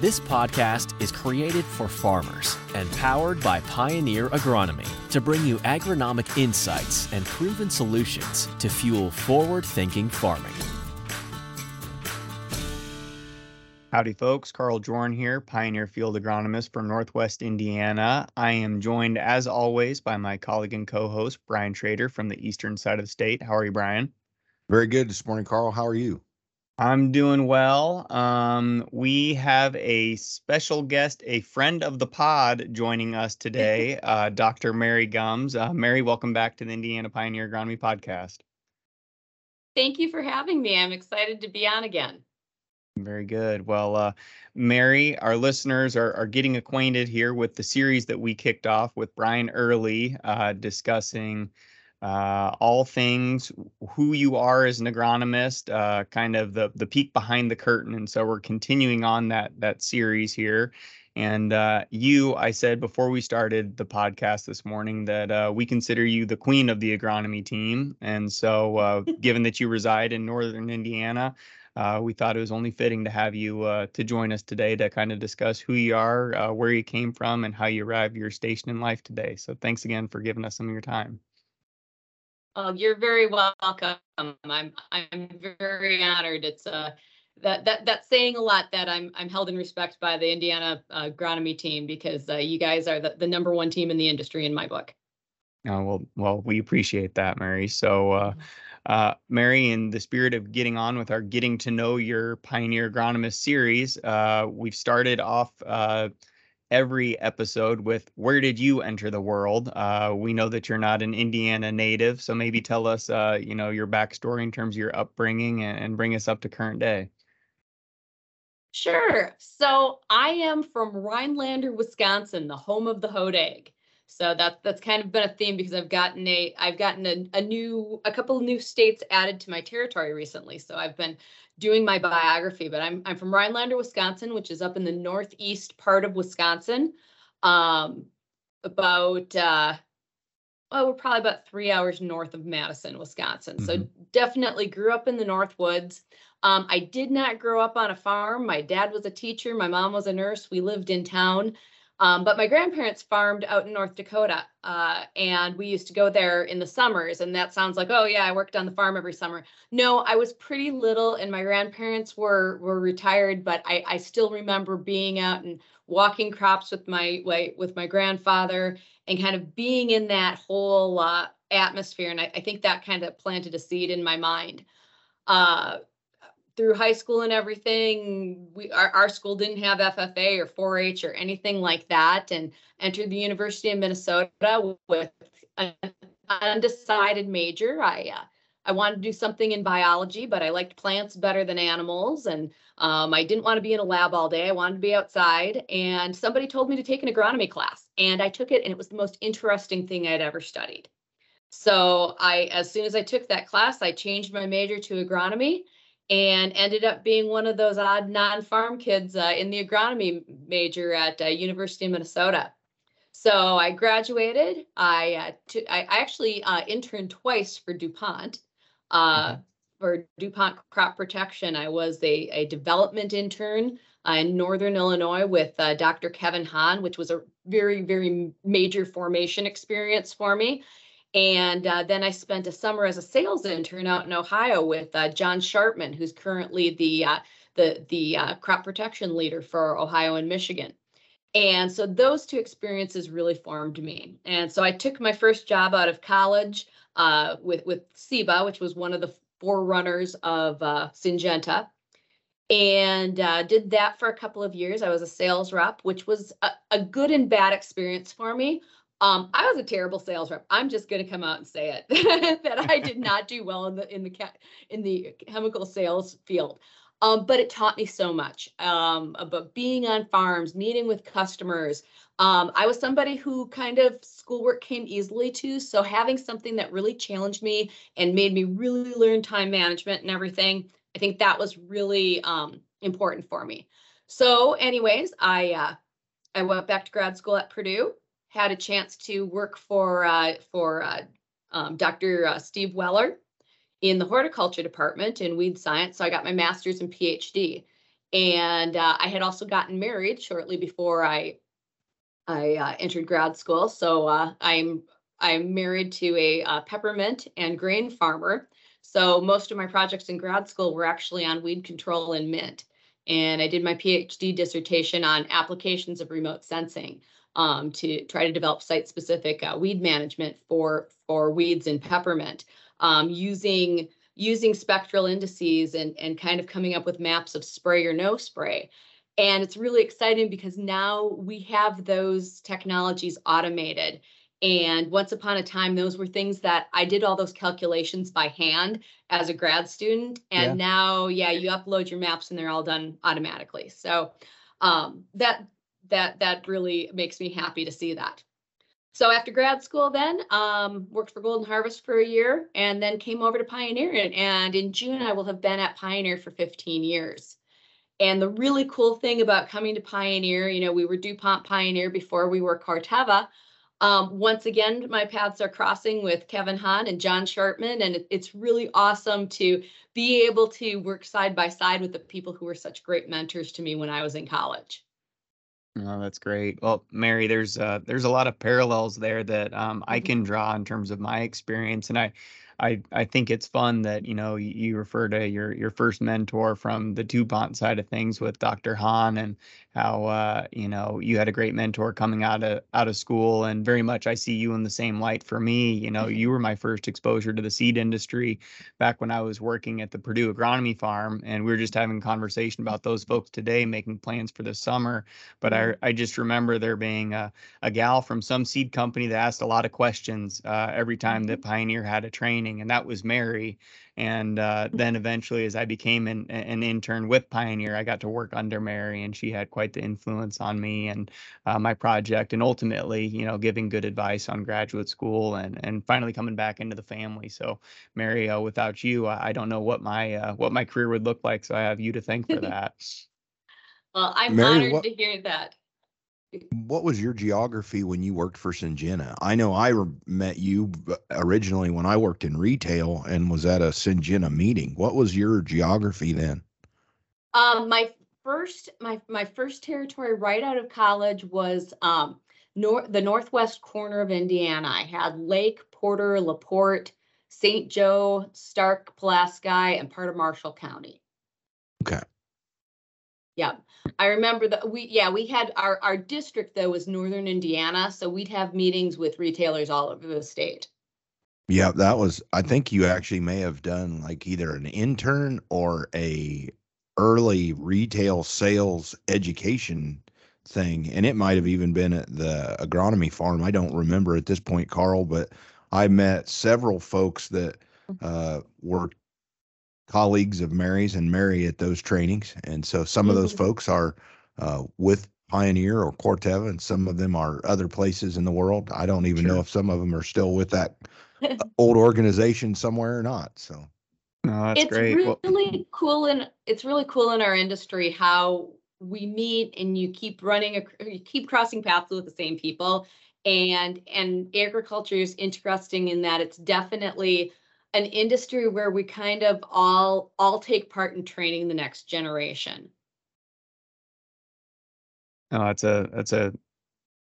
This podcast is created for farmers and powered by Pioneer Agronomy to bring you agronomic insights and proven solutions to fuel forward thinking farming. Howdy, folks. Carl Joern here, Pioneer Field Agronomist from Northwest Indiana. I am joined, as always, by my colleague and co host, Brian Shrader from the eastern side of the state. How are you, Brian? Very good this morning, Carl. How are you? I'm doing well. Um, we have a special guest, a friend of the pod, joining us today, uh, Dr. Mary Gumz. Uh, Mary, welcome back to the Indiana Pioneer Agronomy Podcast. Thank you for having me. I'm excited to be on again. Very good. Well, uh, Mary, our listeners are, are getting acquainted here with the series that we kicked off with Brian Early uh, discussing uh, all things who you are as an agronomist, uh, kind of the the peek behind the curtain. And so we're continuing on that that series here. And uh, you, I said before we started the podcast this morning that uh, we consider you the queen of the agronomy team. And so, uh, given that you reside in northern Indiana, uh, we thought it was only fitting to have you uh, to join us today to kind of discuss who you are, uh, where you came from, and how you arrived your station in life today. So thanks again for giving us some of your time. Oh, you're very welcome. I'm I'm very honored. It's uh that that that's saying a lot that I'm I'm held in respect by the Indiana uh, agronomy team because uh, you guys are the, the number one team in the industry in my book. Oh, well, well, we appreciate that, Mary. So, uh, mm-hmm. uh, Mary, in the spirit of getting on with our getting to know your pioneer agronomist series, uh, we've started off uh, every episode with where did you enter the world? Uh, we know that you're not an Indiana native, so maybe tell us, uh, you know, your backstory in terms of your upbringing and, and bring us up to current day. Sure. So I am from Rhinelander, Wisconsin, the home of the hodag. So that's that's kind of been a theme because I've gotten a I've gotten a, a new a couple of new states added to my territory recently. So I've been doing my biography, but I'm I'm from Rhinelander, Wisconsin, which is up in the northeast part of Wisconsin. Um, about uh, well, we're probably about three hours north of Madison, Wisconsin. Mm-hmm. So definitely grew up in the North Woods. Um, I did not grow up on a farm. My dad was a teacher. My mom was a nurse. We lived in town. Um, but my grandparents farmed out in North Dakota, uh, and we used to go there in the summers. And that sounds like, oh yeah, I worked on the farm every summer. No, I was pretty little, and my grandparents were were retired, but I, I still remember being out and walking crops with my with my grandfather, and kind of being in that whole uh, atmosphere. And I, I, think that kind of planted a seed in my mind. Uh, through high school and everything, we our, our school didn't have FFA or 4-H or anything like that, and entered the University of Minnesota with an undecided major. I uh, I wanted to do something in biology, but I liked plants better than animals, and um, I didn't want to be in a lab all day. I wanted to be outside, and somebody told me to take an agronomy class, and I took it, and it was the most interesting thing I'd ever studied. So I, as soon as I took that class, I changed my major to agronomy and ended up being one of those odd non-farm kids uh, in the agronomy major at uh, University of Minnesota. So I graduated. I uh, t- I actually uh, interned twice for DuPont. Uh, mm-hmm. For DuPont Crop Protection, I was a, a development intern uh, in Northern Illinois with Dr. Kevin Hahn, which was a very, very major formation experience for me. And uh, then I spent a summer as a sales intern out in Ohio with uh, John Sharpman, who's currently the uh, the the uh, crop protection leader for Ohio and Michigan. And so those two experiences really formed me. And so I took my first job out of college uh, with with Ciba, which was one of the forerunners of uh, Syngenta, and did that for a couple of years. I was a sales rep, which was a, a good and bad experience for me um, I was a terrible sales rep. I'm just going to come out and say it that I did not do well in the in the in the chemical sales field. Um, but it taught me so much um, about being on farms, meeting with customers. Um, I was somebody who kind of schoolwork came easily to, so having something that really challenged me and made me really learn time management and everything, I think that was really um, important for me. So, anyways, I uh, I went back to grad school at Purdue had a chance to work for uh, for uh, um, Dr. Uh, Steve Weller in the horticulture department in weed science. So I got my master's and PhD. And uh, I had also gotten married shortly before I I uh, entered grad school. So uh, I'm I'm married to a peppermint and grain farmer. So most of my projects in grad school were actually on weed control and mint. And I did my PhD dissertation on applications of remote sensing um, to try to develop site-specific uh, weed management for for weeds in peppermint um, using using spectral indices and and kind of coming up with maps of spray or no spray. And it's really exciting because now we have those technologies automated. And once upon a time, those were things that I did all those calculations by hand as a grad student. And Yeah. now, yeah, you upload your maps and they're all done automatically. So um, that that that really makes me happy to see that. So after grad school, then um, worked for Golden Harvest for a year, and then came over to Pioneer. And, in June, I will have been at Pioneer for 15 years. And the really cool thing about coming to Pioneer, you know, we were DuPont Pioneer before we were Corteva. Um, once again, my paths are crossing with Kevin Hahn and John Sharpman, and it- it's really awesome to be able to work side by side with the people who were such great mentors to me when I was in college. Oh, that's great. Well, Mary, there's uh, there's a lot of parallels there that um, I Mhm. can draw in terms of my experience, and I, I, I think it's fun that you know you, you refer to your your first mentor from the DuPont side of things with Dr. Hahn, and how uh, you know you had a great mentor coming out of out of school, and very much I see you in the same light. For me, you know, you were my first exposure to the seed industry back when I was working at the Purdue Agronomy Farm, and we were just having a conversation about those folks today making plans for the summer but I, I just remember there being a, a gal from some seed company that asked a lot of questions uh, every time that Pioneer had a training, and that was Mary. And uh, then eventually, as I became an, an intern with Pioneer, I got to work under Mary, and she had quite the influence on me and uh, my project, and ultimately, you know, giving good advice on graduate school, and and finally coming back into the family. So, Mary, uh, without you, I, I don't know what my uh, what my career would look like. So I have you to thank for that. Well, I'm Mary, honored what- to hear that. What was your geography when you worked for Syngenta? I know I re- met you originally when I worked in retail and was at a Syngenta meeting. What was your geography then? Um, my first, my, my first territory right out of college was, um, nor, the northwest corner of Indiana. I had Lake, Porter, LaPorte, St. Joe, Stark, Pulaski, and part of Marshall County. Okay. Yeah, I remember that we, yeah, we had our, our district though was northern Indiana, so we'd have meetings with retailers all over the state. Yeah, that was I think you actually may have done like either an intern or a early retail sales education thing and it might have even been at the agronomy farm. I don't remember at this point Carl, but I met several folks that uh were colleagues of Mary's and Mary at those trainings. And so some of those Mhm. folks are uh with Pioneer or Corteva and some of them are other places in the world. I don't even know if some of them are still with that old organization somewhere or not. So No, that's it's great. Well- really cool and it's really cool in our industry how we meet and you keep running ac- you keep crossing paths with the same people and and agriculture is interesting in that it's definitely an industry where we kind of all all take part in training the next generation Oh, that's a that's a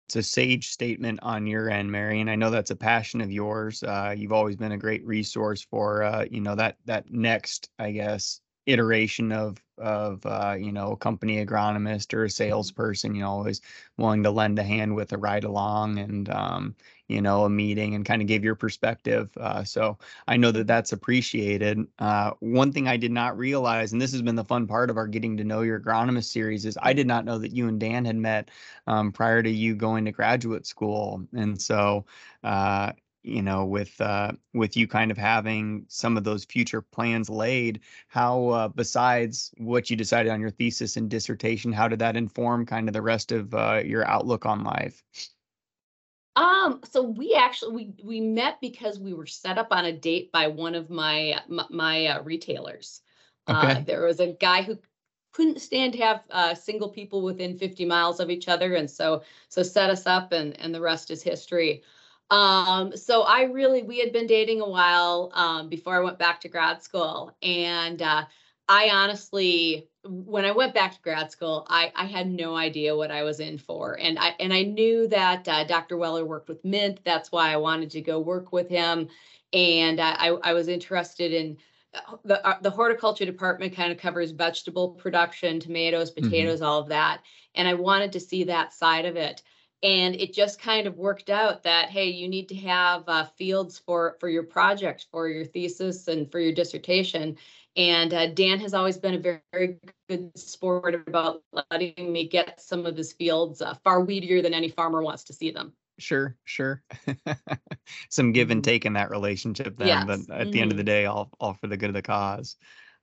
it's a sage statement on your end, Mary, and I know that's a passion of yours. Uh, you've always been a great resource for uh, you know that that next, I guess, iteration of of uh, you know a company agronomist or a salesperson. You know, always willing to lend a hand with a ride along and um, you know a meeting and kind of give your perspective. Uh, so I know that that's appreciated. Uh, one thing I did not realize, and this has been the fun part of our getting to know your agronomist series, is I did not know that you and Dan had met um, prior to you going to graduate school, and so. You know, with uh, with you kind of having some of those future plans laid, how uh, besides what you decided on your thesis and dissertation, how did that inform kind of the rest of uh, your outlook on life? Um, so we actually we we met because we were set up on a date by one of my my, my uh, retailers. Uh, Okay. there was a guy who couldn't stand to have uh, single people within 50 miles of each other, and so so set us up, and and the rest is history. Um, so I really we had been dating a while um, before I went back to grad school, and uh, I honestly, when I went back to grad school, I, I had no idea what I was in for, and I and I knew that uh, Dr. Weller worked with Mint. That's why I wanted to go work with him, and I I was interested in uh, the uh, the horticulture department kind of covers vegetable production, tomatoes, Mm-hmm. potatoes, all of that, and I wanted to see that side of it. And it just kind of worked out that hey, you need to have uh, fields for for your project, for your thesis, and for your dissertation. And uh, Dan has always been a very, very good sport about letting me get some of his fields uh, far weedier than any farmer wants to see them. Sure, sure. Some give and Mhm. take in that relationship then, but Yes, at the end of the mhm. day, all all for the good of the cause.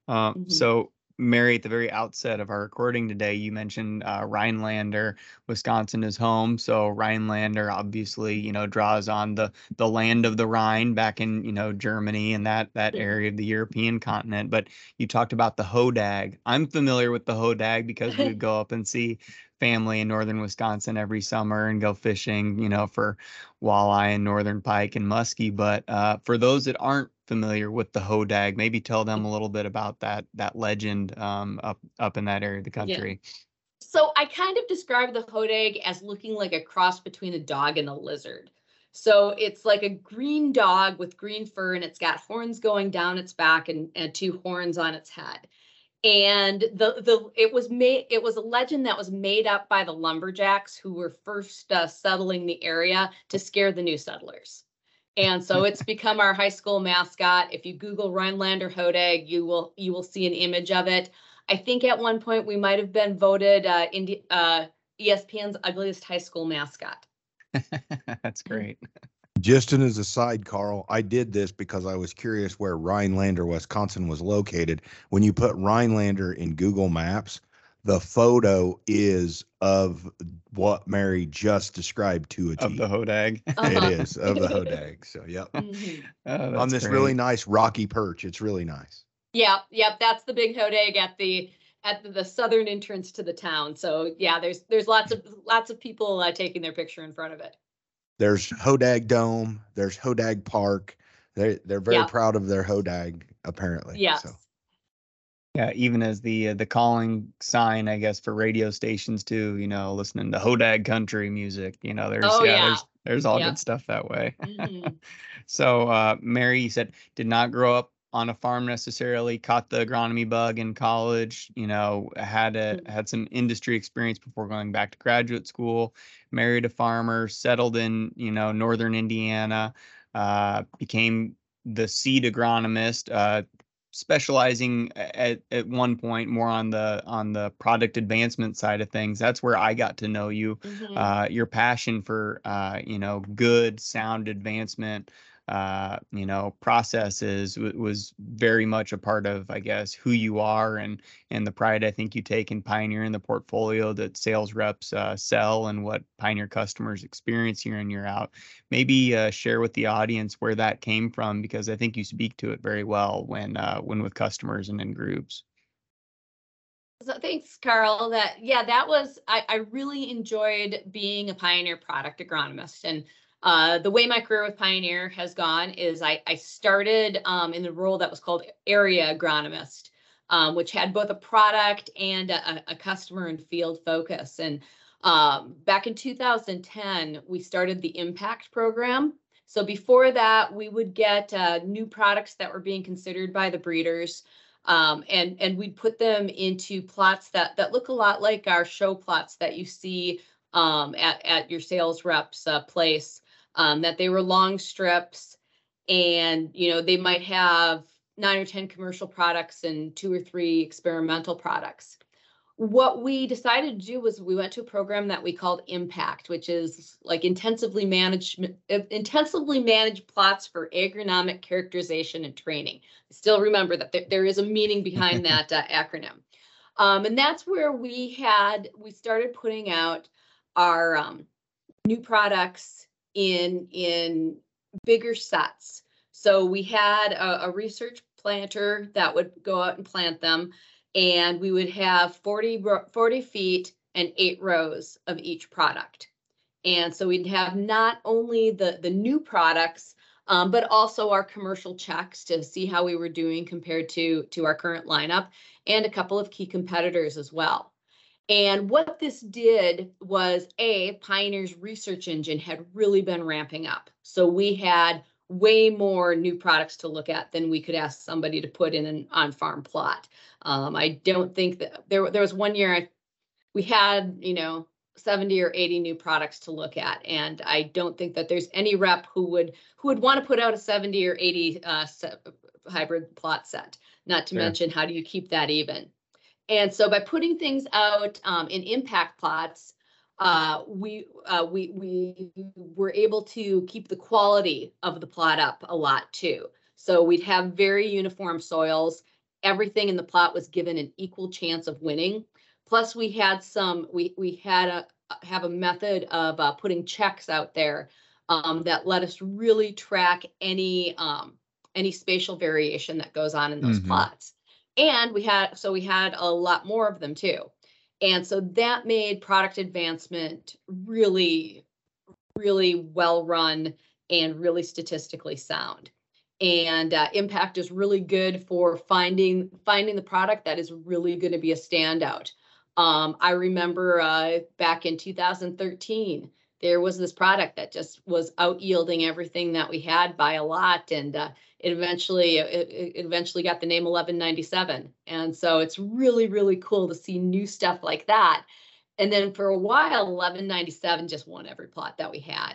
Um, Mhm. so Mary, at the very outset of our recording today, you mentioned uh, Rhinelander, Wisconsin is home. So Rhinelander obviously, you know, draws on the the land of the Rhine back in, you know, Germany and that that area of the European continent. But you talked about the hodag. I'm familiar with the hodag because we would go up and see family in northern Wisconsin every summer and go fishing, you know, for walleye and northern pike and muskie. But uh, for those that aren't familiar with the hodag, maybe tell them a little bit about that that legend um, up up in that area of the country. So I kind of describe the hodag as looking like a cross between a dog and a lizard. So it's like a green dog with green fur and it's got horns going down its back and, and two horns on its head. And the the it was made it was a legend that was made up by the lumberjacks who were first uh, settling the area to scare the new settlers. And so it's become our high school mascot. If you Google Rhinelander hodag, you will you will see an image of it. I think at one point we might have been voted uh, Indi- uh, ESPN's ugliest high school mascot. That's great. Just as a side, Carl, I did this because I was curious where Rhinelander, Wisconsin was located. When you put Rhinelander in Google Maps, the photo is of what Mary just described to a T. Of the hodag. Uh-huh. It is of the Hodag. So, yep. Mhm. Oh, On this great. really nice rocky perch. It's really nice. Yep, yep, that's the big hodag at the at the, the southern entrance to the town. So yeah, there's there's lots of lots of people uh, taking their picture in front of it. There's Hodag Dome. There's Hodag Park. They they're very Yeah. proud of their Hodag, apparently. Yes. So Yeah, even as the uh, the calling sign, I guess, for radio stations too. You know, listening to hodag country music. You know, there's Oh, yeah, yeah. there's there's all Yep. good stuff that way. Mhm. So, uh, Mary, you said did not grow up on a farm necessarily. Caught the agronomy bug in college. You know, had a Mhm. had some industry experience before going back to graduate school. Married a farmer, settled in you know northern Indiana. Uh, became the seed agronomist. Uh, specializing at, at one point more on the on the product advancement side of things that's where i got to know you Mhm. uh, your passion for uh, you know good sound advancement uh, you know processes w- was very much a part of i guess who you are and and the pride i think you take in pioneering the portfolio that sales reps uh, sell and what pioneer customers experience year in year out maybe uh, share with the audience where that came from because i think you speak to it very well when uh, when with customers and in groups So thanks, Carl. That yeah, that was I, I really enjoyed being a Pioneer product agronomist. And uh, the way my career with Pioneer has gone is I, I started um, in the role that was called area agronomist, um, which had both a product and a, a customer and field focus. And um, back in 2010, we started the Impact program. So before that, we would get uh, new products that were being considered by the breeders um, and and we'd put them into plots that that look a lot like our show plots that you see um, at at your sales reps uh, place. Um, that they were long strips, and you know they might have nine or ten commercial products and two or three experimental products. What we decided to do was we went to a program that we called Impact, which is like intensively managed intensively managed plots for agronomic characterization and training I still remember that there, there is a meaning behind that uh, acronym. Um, and that's where we had, we started putting out our um, new products in, in bigger sets. So we had a, a research planter that would go out and plant them. And we would have 40, 40 feet and eight rows of each product. And so we'd have not only the, the new products, um, but also our commercial checks to see how we were doing compared to to our current lineup, and a couple of key competitors as well. And what this did was a Pioneer's research engine had really been ramping up. So we had way more new products to look at than we could ask somebody to put in an on-farm plot. Um, I don't think that there there was one year I, we had you know 70 or 80 new products to look at and i don't think that there's any rep who would who would want to put out a 70 or 80 uh, hybrid plot set not to sure. mention how do you keep that even and so by putting things out um, in impact plots uh, we uh, we we were able to keep the quality of the plot up a lot too so we'd have very uniform soils everything in the plot was given an equal chance of winning Plus, we had some, we, we had a, have a method of uh, putting checks out there um, that let us really track any, um, any spatial variation that goes on in those mm-hmm. plots. And we had, so we had a lot more of them too. And so that made product advancement really, really well run and really statistically sound and uh, impact is really good for finding finding the product that is really going to be a standout um, I remember uh, back in 2013, there was this product that just was out yielding everything that we had by a lot, and uh, it eventually it, it, eventually got the name 1197. And so it's really really cool to see new stuff like that. And then for a while, 1197 just won every plot that we had.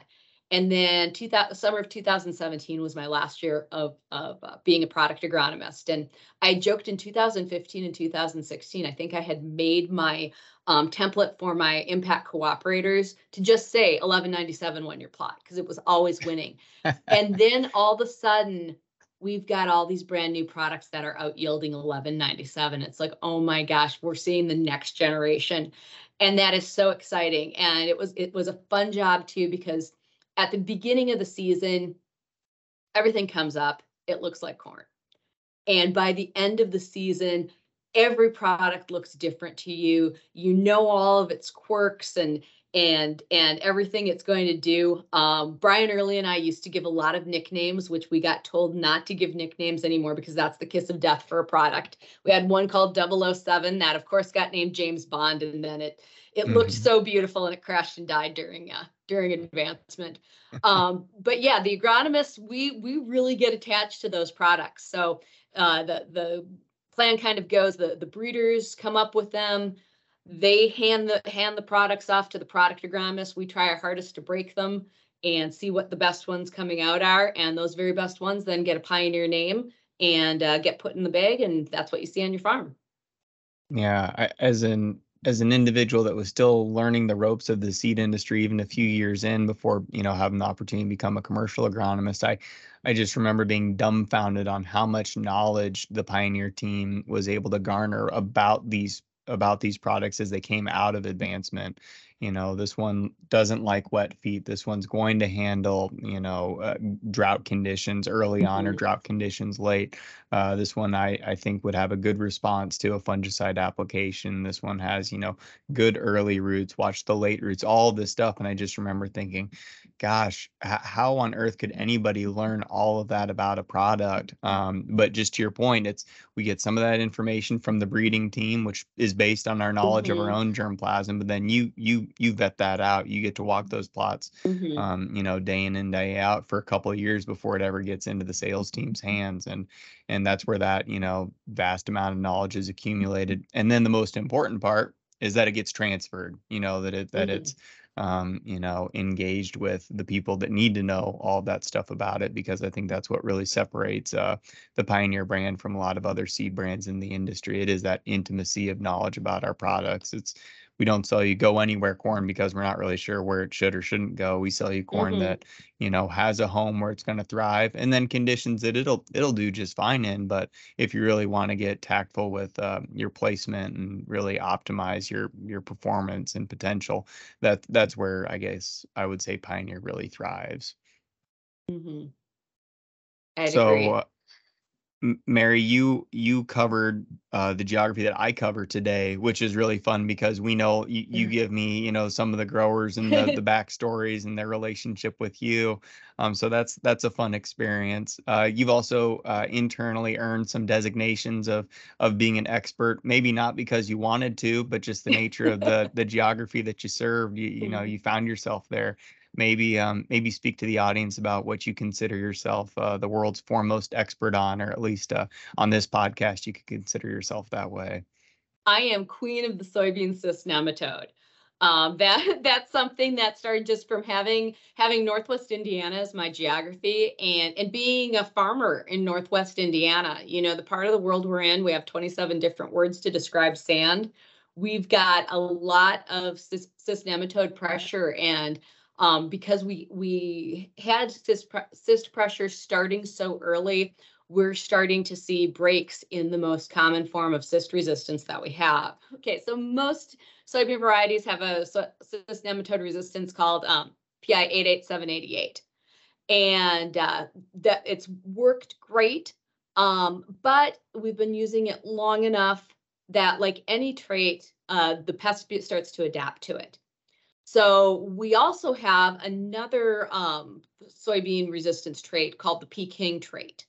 And then 2000, summer of 2017 was my last year of, of uh, being a product agronomist. And I joked in 2015 and 2016, I think I had made my um, template for my impact cooperators to just say 1197 won your plot because it was always winning. and then all of a sudden, we've got all these brand new products that are out yielding 1197. It's like, oh my gosh, we're seeing the next generation. And that is so exciting. And it was it was a fun job too because at the beginning of the season, everything comes up. It looks like corn. And by the end of the season, every product looks different to you. You know all of its quirks and and and everything it's going to do. Um, Brian Early and I used to give a lot of nicknames, which we got told not to give nicknames anymore because that's the kiss of death for a product. We had one called 007 that, of course, got named James Bond, and then it it mm-hmm. looked so beautiful and it crashed and died during uh, during advancement. Um, but yeah, the agronomists we we really get attached to those products. So uh, the the plan kind of goes the the breeders come up with them they hand the hand the products off to the product agronomist we try our hardest to break them and see what the best ones coming out are and those very best ones then get a pioneer name and uh, get put in the bag and that's what you see on your farm. Yeah I, as an as an individual that was still learning the ropes of the seed industry even a few years in before you know having the opportunity to become a commercial agronomist i i just remember being dumbfounded on how much knowledge the pioneer team was able to garner about these about these products as they came out of advancement you know this one doesn't like wet feet this one's going to handle you know uh, drought conditions early on or mm-hmm. drought conditions late uh, this one I, I think would have a good response to a fungicide application this one has you know good early roots watch the late roots all this stuff and i just remember thinking gosh h- how on earth could anybody learn all of that about a product um, but just to your point it's we get some of that information from the breeding team which is based on our knowledge mm-hmm. of our mm-hmm. own germplasm but then you you you vet that out. You get to walk those plots, mm-hmm. um, you know, day in and day out for a couple of years before it ever gets into the sales team's hands, and and that's where that you know vast amount of knowledge is accumulated. And then the most important part is that it gets transferred. You know that it that mm-hmm. it's um, you know, engaged with the people that need to know all that stuff about it because I think that's what really separates uh, the Pioneer brand from a lot of other seed brands in the industry. It is that intimacy of knowledge about our products. It's we don't sell you go anywhere corn because we're not really sure where it should or shouldn't go. We sell you corn mm-hmm. that you know has a home where it's going to thrive, and then conditions that it'll it'll do just fine in. But if you really want to get tactful with uh, your placement and really optimize your your performance and potential, that that's where I guess I would say Pioneer really thrives. Mm-hmm. I'd so. Uh, Mary, you you covered uh, the geography that I cover today, which is really fun because we know you, you give me, you know, some of the growers and the, the backstories and their relationship with you. Um, so that's that's a fun experience. Uh, you've also uh, internally earned some designations of of being an expert, maybe not because you wanted to, but just the nature of the the geography that you served. You you know, Mhm. you found yourself there maybe um, maybe speak to the audience about what you consider yourself uh, the world's foremost expert on, or at least uh, on this podcast, you could consider yourself that way. I am queen of the soybean cyst nematode. Um, that that's something that started just from having having Northwest Indiana as my geography and and being a farmer in Northwest Indiana. You know, the part of the world we're in, we have 27 different words to describe sand. We've got a lot of cyst, cyst nematode pressure and um, because we we had cyst, pre- cyst pressure starting so early, we're starting to see breaks in the most common form of cyst resistance that we have. Okay, so most soybean varieties have a cyst nematode resistance called um, PI 88788. And uh, that it's worked great, um, but we've been using it long enough that like any trait, uh, the pest starts to adapt to it. So we also have another um, soybean resistance trait called the Peking trait.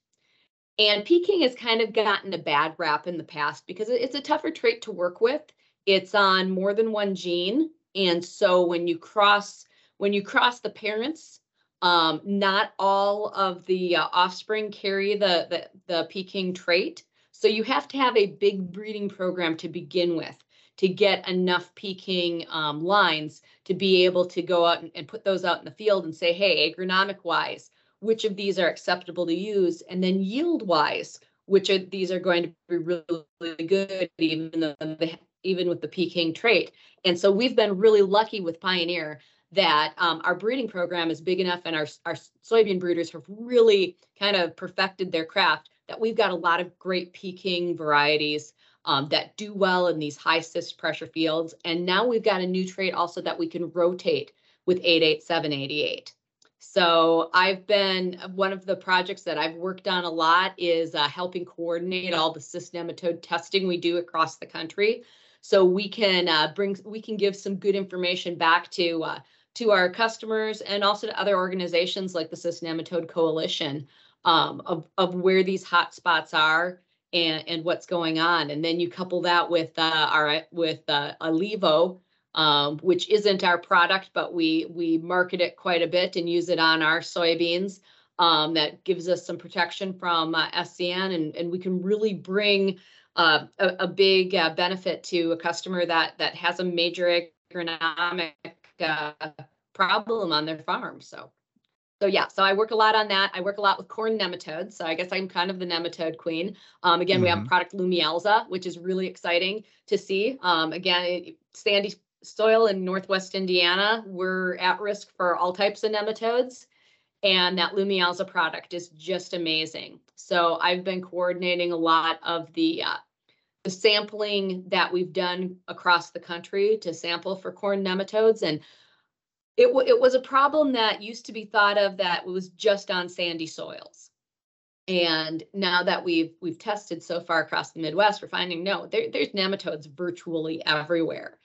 And Peking has kind of gotten a bad rap in the past because it's a tougher trait to work with. It's on more than one gene. And so when you cross when you cross the parents, um, not all of the uh, offspring carry the, the the Peking trait. So you have to have a big breeding program to begin with to get enough Peking um, lines to be able to go out and, and put those out in the field and say, hey, agronomic wise, which of these are acceptable to use? And then yield wise, which of these are going to be really, really good, even though they, even with the Peking trait. And so we've been really lucky with Pioneer that um, our breeding program is big enough and our, our soybean breeders have really kind of perfected their craft that we've got a lot of great Peking varieties um, that do well in these high cyst pressure fields. And now we've got a new trait also that we can rotate with 88788. So I've been, one of the projects that I've worked on a lot is uh, helping coordinate all the cyst nematode testing we do across the country. So we can uh, bring, we can give some good information back to uh, to our customers and also to other organizations like the Cyst Nematode Coalition um, of, of where these hot spots are and, and what's going on. And then you couple that with uh, our with uh, ILeVO, um, which isn't our product, but we we market it quite a bit and use it on our soybeans. Um, that gives us some protection from uh, SCN, and and we can really bring uh, a, a big uh, benefit to a customer that that has a major agronomic uh, problem on their farm. So so yeah, so I work a lot on that. I work a lot with corn nematodes. So I guess I'm kind of the nematode queen. Um, again, we have Mhm. product Lumialza, which is really exciting to see. Um, again, it- sandy soil in Northwest Indiana, we're at risk for all types of nematodes. And that Lumialza product is just amazing. So I've been coordinating a lot of the uh, the sampling that we've done across the country to sample for corn nematodes and it, wa it was a problem that used to be thought of that was just on sandy soils. And now that we've we've tested so far across the Midwest, we're finding no, there, there's nematodes virtually everywhere.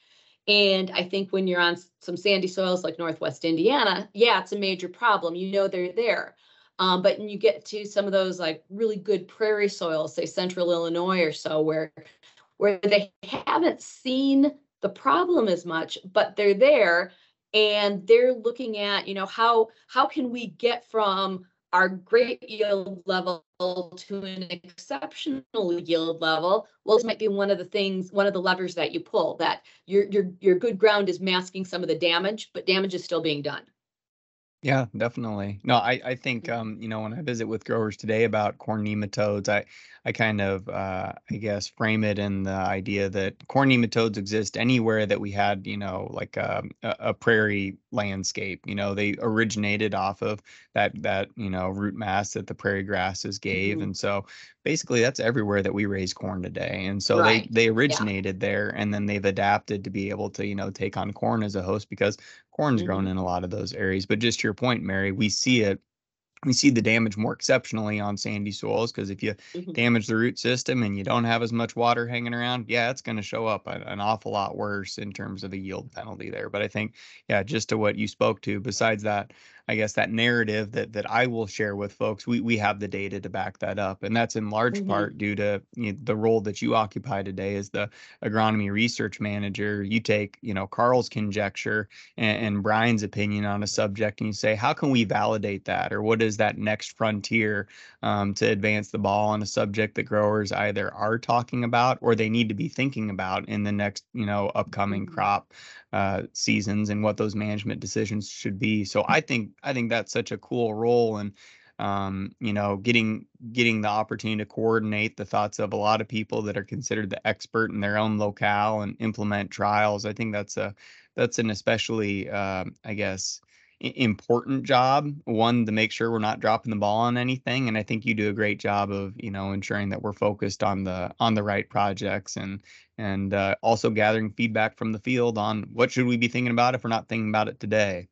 And I think when you're on some sandy soils like Northwest Indiana, yeah, it's a major problem. You know they're there. Um, but when you get to some of those like really good prairie soils, say central Illinois or so, where where they haven't seen the problem as much, but they're there and they're looking at you know how how can we get from our great yield level to an exceptional yield level? Well this might be one of the things one of the levers that you pull that your your your good ground is masking some of the damage but damage is still being done Yeah, definitely. No, I I think um, you know, when I visit with growers today about corn nematodes, I I kind of uh I guess frame it in the idea that corn nematodes exist anywhere that we had, you know, like um, a, a prairie landscape. You know, they originated off of that that, you know, root mass that the prairie grasses gave. Mhm. And so basically that's everywhere that we raise corn today. And so Right. they they originated there and then they've adapted to be able to, you know, take on corn as a host because corn's grown Mhm. in a lot of those areas. But just to your point, Mary, we see it we see the damage more exceptionally on sandy soils because if you Mhm. damage the root system and you don't have as much water hanging around, yeah, it's going to show up a- an awful lot worse in terms of a yield penalty there. But I think, yeah, just to what you spoke to, besides that, I guess that narrative that that I will share with folks, we we have the data to back that up, and that's in large Mhm. part due to you know, the role that you occupy today as the agronomy research manager. You take you know Carl's conjecture and, and Brian's opinion on a subject, and you say, how can we validate that, or what is that next frontier um, to advance the ball on a subject that growers either are talking about or they need to be thinking about in the next you know upcoming Mhm. crop uh, seasons and what those management decisions should be. So I think I think that's such a cool role and um, you know getting getting the opportunity to coordinate the thoughts of a lot of people that are considered the expert in their own locale and implement trials. I think that's a that's an especially um, I guess important job one to make sure we're not dropping the ball on anything and i think you do a great job of you know ensuring that we're focused on the on the right projects and and uh, also gathering feedback from the field on what should we be thinking about if we're not thinking about it today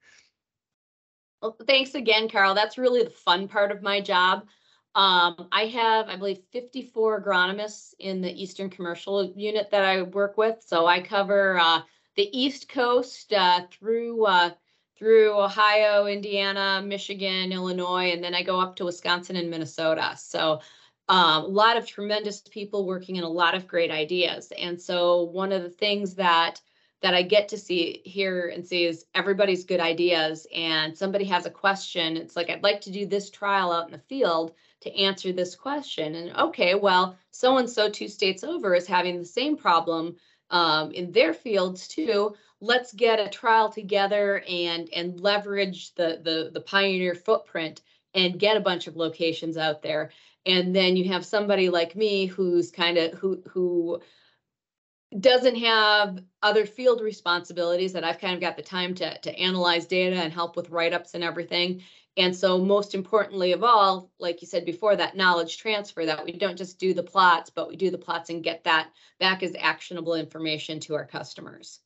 Thanks again, Carl. That's really the fun part of my job. Um, I have, I believe, 54 agronomists in the Eastern Commercial Unit that I work with. So I cover uh, the East Coast uh, through uh, through Ohio, Indiana, Michigan, Illinois, and then I go up to Wisconsin and Minnesota. So um, a lot of tremendous people working in a lot of great ideas. And so one of the things that that I get to see here and see is everybody's good ideas and somebody has a question. It's like, I'd like to do this trial out in the field to answer this question. And okay, well, so and so two states over is having the same problem um, in their fields too. Let's get a trial together and and leverage the the the pioneer footprint and get a bunch of locations out there. And then you have somebody like me who's kind of who who doesn't have other field responsibilities that I've kind of got the time to to analyze data and help with write-ups and everything. And so most importantly of all, like you said before, that knowledge transfer that we don't just do the plots, but we do the plots and get that back as actionable information to our customers.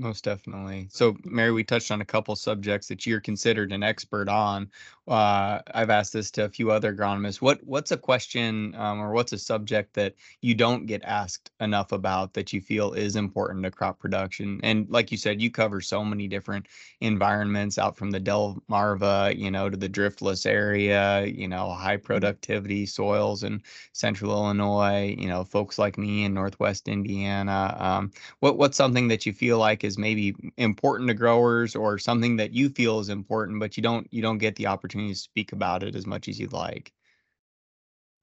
Most definitely. So, Mary, we touched on a couple subjects that you're considered an expert on. Uh, I've asked this to a few other agronomists. What What's a question um, or what's a subject that you don't get asked enough about that you feel is important to crop production? And like you said, you cover so many different environments out from the Delmarva, you know, to the driftless area, you know, high productivity soils in central Illinois, you know, folks like me in Northwest Indiana. Um, what what's something that you feel like is maybe important to growers or something that you feel is important but you don't you don't get the opportunity to speak about it as much as you'd like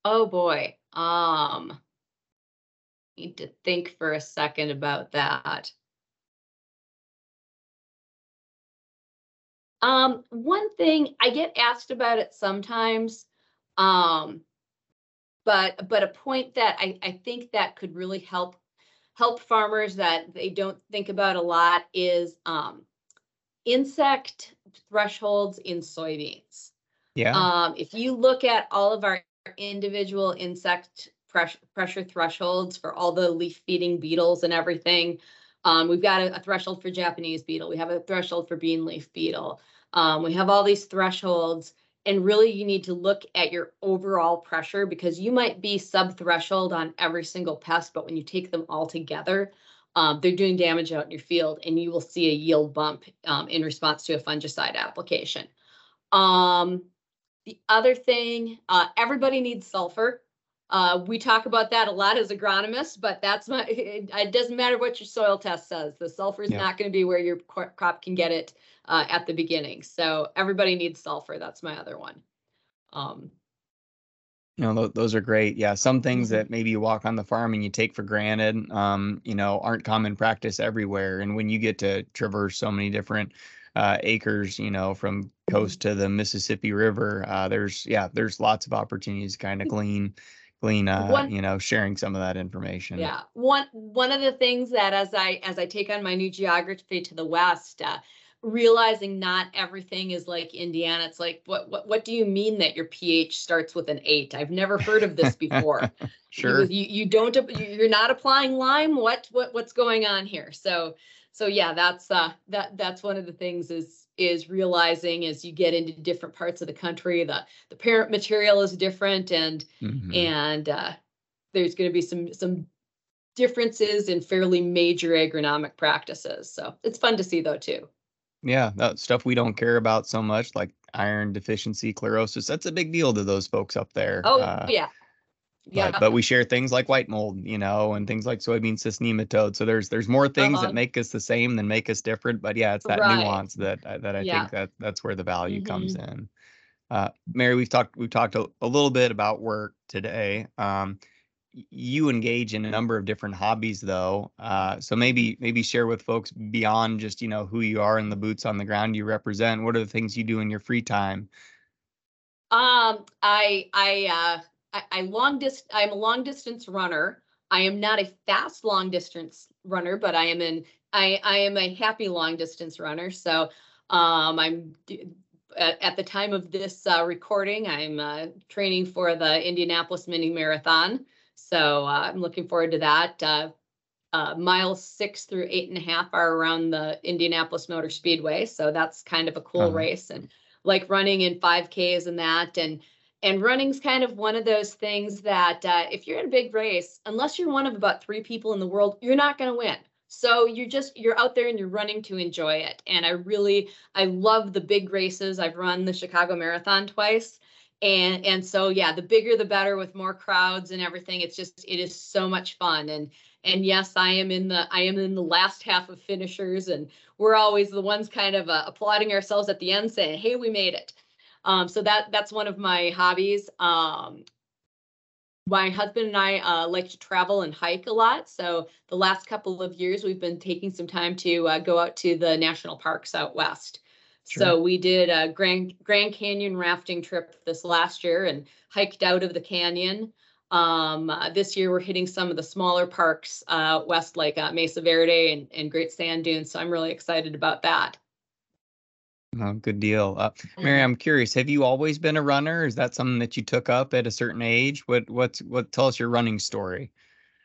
Oh boy. Um need to think for a second about that. Um, one thing I get asked about it sometimes. Um, but but a point that I, I think that could really help help farmers that they don't think about a lot is um insect thresholds in soybeans. yeah Um, if you look at all of our individual insect pressure, pressure thresholds for all the leaf feeding beetles and everything, um, we've got a, a threshold for Japanese beetle. We have a threshold for bean leaf beetle. Um, we have all these thresholds, and really you need to look at your overall pressure because you might be sub threshold on every single pest, but when you take them all together, um, they're doing damage out in your field, and you will see a yield bump um, in response to a fungicide application. Um, the other thing, uh, everybody needs sulfur. Uh, we talk about that a lot as agronomists, but that's my, it, it doesn't matter what your soil test says. The sulfur is Yeah. not going to be where your crop can get it uh, at the beginning. So everybody needs sulfur. That's my other one. Um, you know tho- those are great yeah some things Mhm. that maybe you walk on the farm and you take for granted um you know aren't common practice everywhere and when you get to traverse so many different uh, acres you know from coast to the mississippi river uh, there's yeah there's lots of opportunities to kind of glean glean uh, One- you know sharing some of that information Yeah, one one of the things that as I as I take on my new geography to the west, uh, realizing not everything is like Indiana. It's like what what what do you mean that your pH starts with an eight? I've never heard of this before. sure You, you you don't you're not applying lime. What what what's going on here? So so yeah, that's uh that that's one of the things is is realizing as you get into different parts of the country, the the parent material is different and Mhm. and uh there's going to be some some differences in fairly major agronomic practices. So it's fun to see though too. Yeah, that stuff we don't care about so much, like iron deficiency, chlorosis. That's a big deal to those folks up there. Oh Uh, yeah. Yeah. But, but we share things like white mold, you know, and things like soybean cyst nematode. So there's there's more things Uh-huh. that make us the same than make us different. But yeah, it's that Right. nuance that that I Yeah. think that that's where the value comes Mhm. in. Uh, Mary, we've talked we've talked a, a little bit about work today. Um, you engage in a number of different hobbies though. Uh, so maybe maybe share with folks beyond just you know who you are and the boots on the ground you represent. What are the things you do in your free time? Um, I I uh I, I long dist I'm a long distance runner. I am not a fast long distance runner, but I am in I I am a happy long distance runner. So um I'm at, at the time of this uh, recording, I'm uh, training for the Indianapolis Mini Marathon. So uh, I'm looking forward to that. Uh, uh, miles six through eight and a half are around the Indianapolis Motor Speedway. So that's kind of a cool Uh-huh. race. And like running in 5Ks and that. And and running's kind of one of those things that uh, if you're in a big race, unless you're one of about three people in the world, you're not going to win. So you're just you're out there and you're running to enjoy it. And I really I love the big races. I've run the Chicago Marathon twice. And and so yeah, the bigger the better with more crowds and everything. It's just it is so much fun. And and yes, I am in the I am in the last half of finishers and we're always the ones kind of uh, applauding ourselves at the end saying, "Hey, we made it." Um, so that that's one of my hobbies. Um, my husband and I uh, like to travel and hike a lot. So the last couple of years, we've been taking some time to uh, go out to the national parks out west. So we did a Grand Grand Canyon rafting trip this last year and hiked out of the canyon. Um, uh, this year we're hitting some of the smaller parks uh, west, like uh, Mesa Verde and, and Great Sand Dunes. So I'm really excited about that. Oh, good deal. Uh, Mary, I'm curious. Have you always been a runner? Is that something that you took up at a certain age? What what's what? Tell us your running story.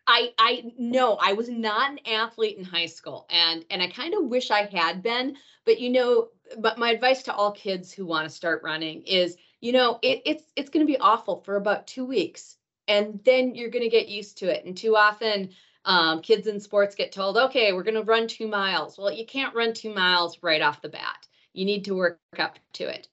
I I no, I was not an athlete in high school, and and I kind of wish I had been. But you know, but my advice to all kids who want to start running is, you know, it, it's it's going to be awful for about two weeks, and then you're going to get used to it. And too often, um, kids in sports get told, okay, we're going to run two miles. Well, you can't run two miles right off the bat. You need to work up to it.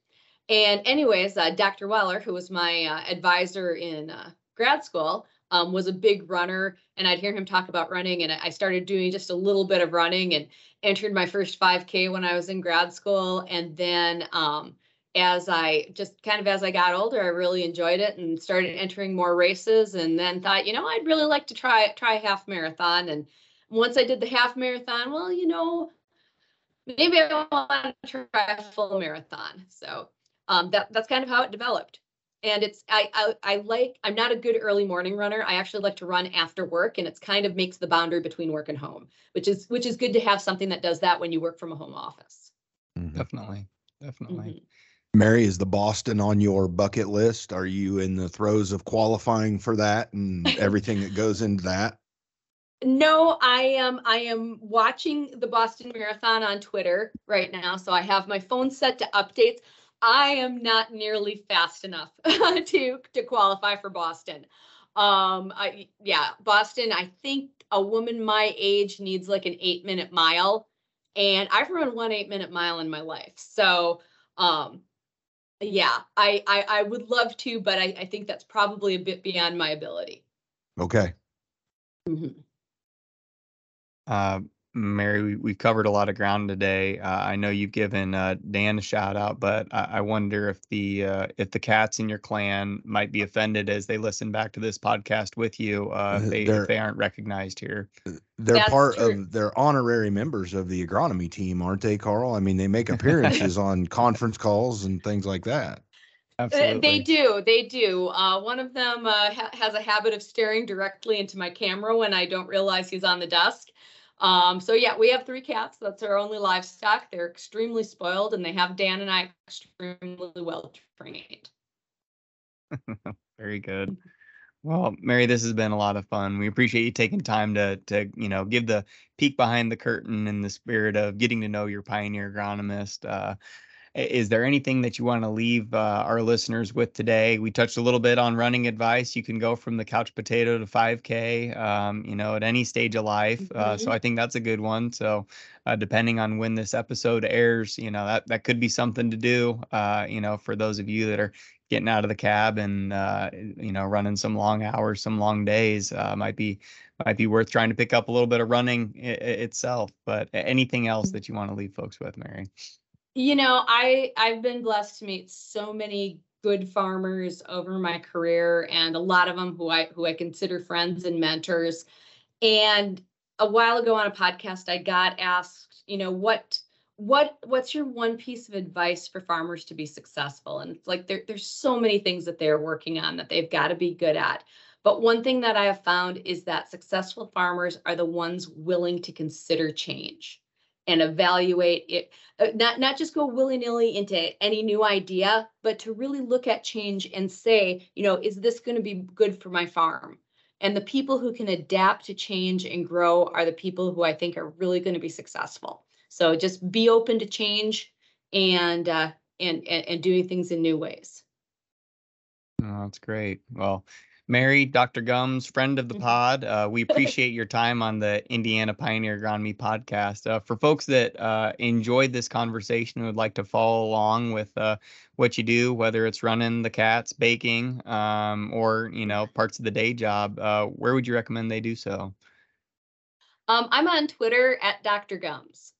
And anyways, uh, Dr. Weller, who was my uh, advisor in uh, grad school, um, was a big runner, and I'd hear him talk about running, and I started doing just a little bit of running and entered my first 5K when I was in grad school, and then um, as I just kind of as I got older, I really enjoyed it and started entering more races, and then thought, you know, I'd really like to try try a half marathon, and once I did the half marathon, well, you know, maybe I want to try a full marathon. So um, that that's kind of how it developed. And it's I, I I like I'm not a good early morning runner. I actually like to run after work, and it's kind of makes the boundary between work and home, which is which is good to have something that does that when you work from a home office. Mhm. Definitely, definitely. Mhm. Mary, is the Boston on your bucket list? Are you in the throes of qualifying for that and everything that goes into that? No, I am I am watching the Boston Marathon on Twitter right now, so I have my phone set to updates. I am not nearly fast enough to to qualify for Boston. Um, I yeah, Boston. I think a woman my age needs like an eight minute mile, and I've run one eight minute mile in my life. So, um, yeah, I I, I would love to, but I, I think that's probably a bit beyond my ability. Okay. Mhm. Uh, Mary, we, we covered a lot of ground today. Uh, I know you've given uh, Dan a shout out, but I, I wonder if the uh, if the cats in your clan might be offended as they listen back to this podcast with you uh, if Uh, they they're- if they aren't recognized here. They're That's part true. of they're honorary members of the agronomy team, aren't they, Carl? I mean, they make appearances on conference calls and things like that. Absolutely. They do. They do. Uh, one of them uh, ha- has a habit of staring directly into my camera when I don't realize he's on the desk. Um, so yeah, we have three cats. That's our only livestock. They're extremely spoiled, and they have Dan and I extremely well trained. Very good. Well, Mary, this has been a lot of fun. We appreciate you taking time to to you know give the peek behind the curtain in the spirit of getting to know your pioneer agronomist. Uh, is there anything that you want to leave uh, our listeners with today? We touched a little bit on running advice. You can go from the couch potato to 5K, um, you know, at any stage of life. Mm-hmm. Uh, so mm-hmm. I think that's a good one. So uh, depending on when this episode airs, you know, that that could be something to do. Uh, you know, for those of you that are getting out of the cab and uh, you know running some long hours, some long days, uh, might be might be worth trying to pick up a little bit of running I- itself. But anything else that you want to leave folks with, Mary? You know, I I've been blessed to meet so many good farmers over my career and a lot of them who I who I consider friends and mentors. And a while ago on a podcast I got asked, you know, what what what's your one piece of advice for farmers to be successful? And it's like there, there's so many things that they're working on that they've got to be good at. But one thing that I have found is that successful farmers are the ones willing to consider change and evaluate it uh, not not just go willy-nilly into any new idea but to really look at change and say you know is this going to be good for my farm? And the people who can adapt to change and grow are the people who i think are really going to be successful. So just be open to change and uh, and, and and doing things in new ways. Oh, that's great. Well Mary, Dr. Gumz, friend of the mm-hmm. pod, uh, we appreciate your time on the Indiana Pioneer Agronomy podcast. Uh, for folks that uh, enjoyed this conversation and would like to follow along with uh, what you do, whether it's running the cats, baking, um, or you know parts of the day job, uh, where would you recommend they do so? Um, I'm on Twitter at Dr. Gumz.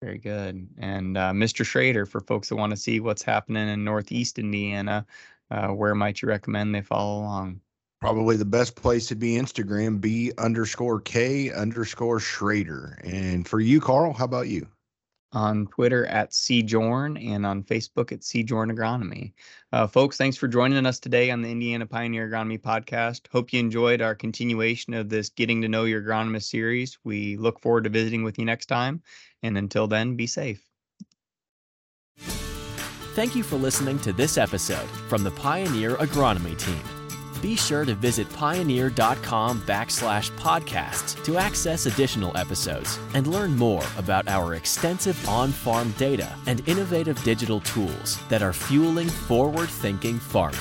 Very good. And uh, Mr. Shrader, for folks that want to see what's happening in Northeast Indiana, uh, where might you recommend they follow along? Probably the best place to be Instagram, B underscore K underscore Shrader. And for you, Carl, how about you? On Twitter at CJoern and on Facebook at CJoern Agronomy. Uh, folks, thanks for joining us today on the Indiana Pioneer Agronomy Podcast. Hope you enjoyed our continuation of this Getting to Know Your Agronomist series. We look forward to visiting with you next time. And until then, be safe. Thank you for listening to this episode from the Pioneer Agronomy Team. Be sure to visit pioneer.com backslash podcasts to access additional episodes and learn more about our extensive on farm data and innovative digital tools that are fueling forward thinking farming.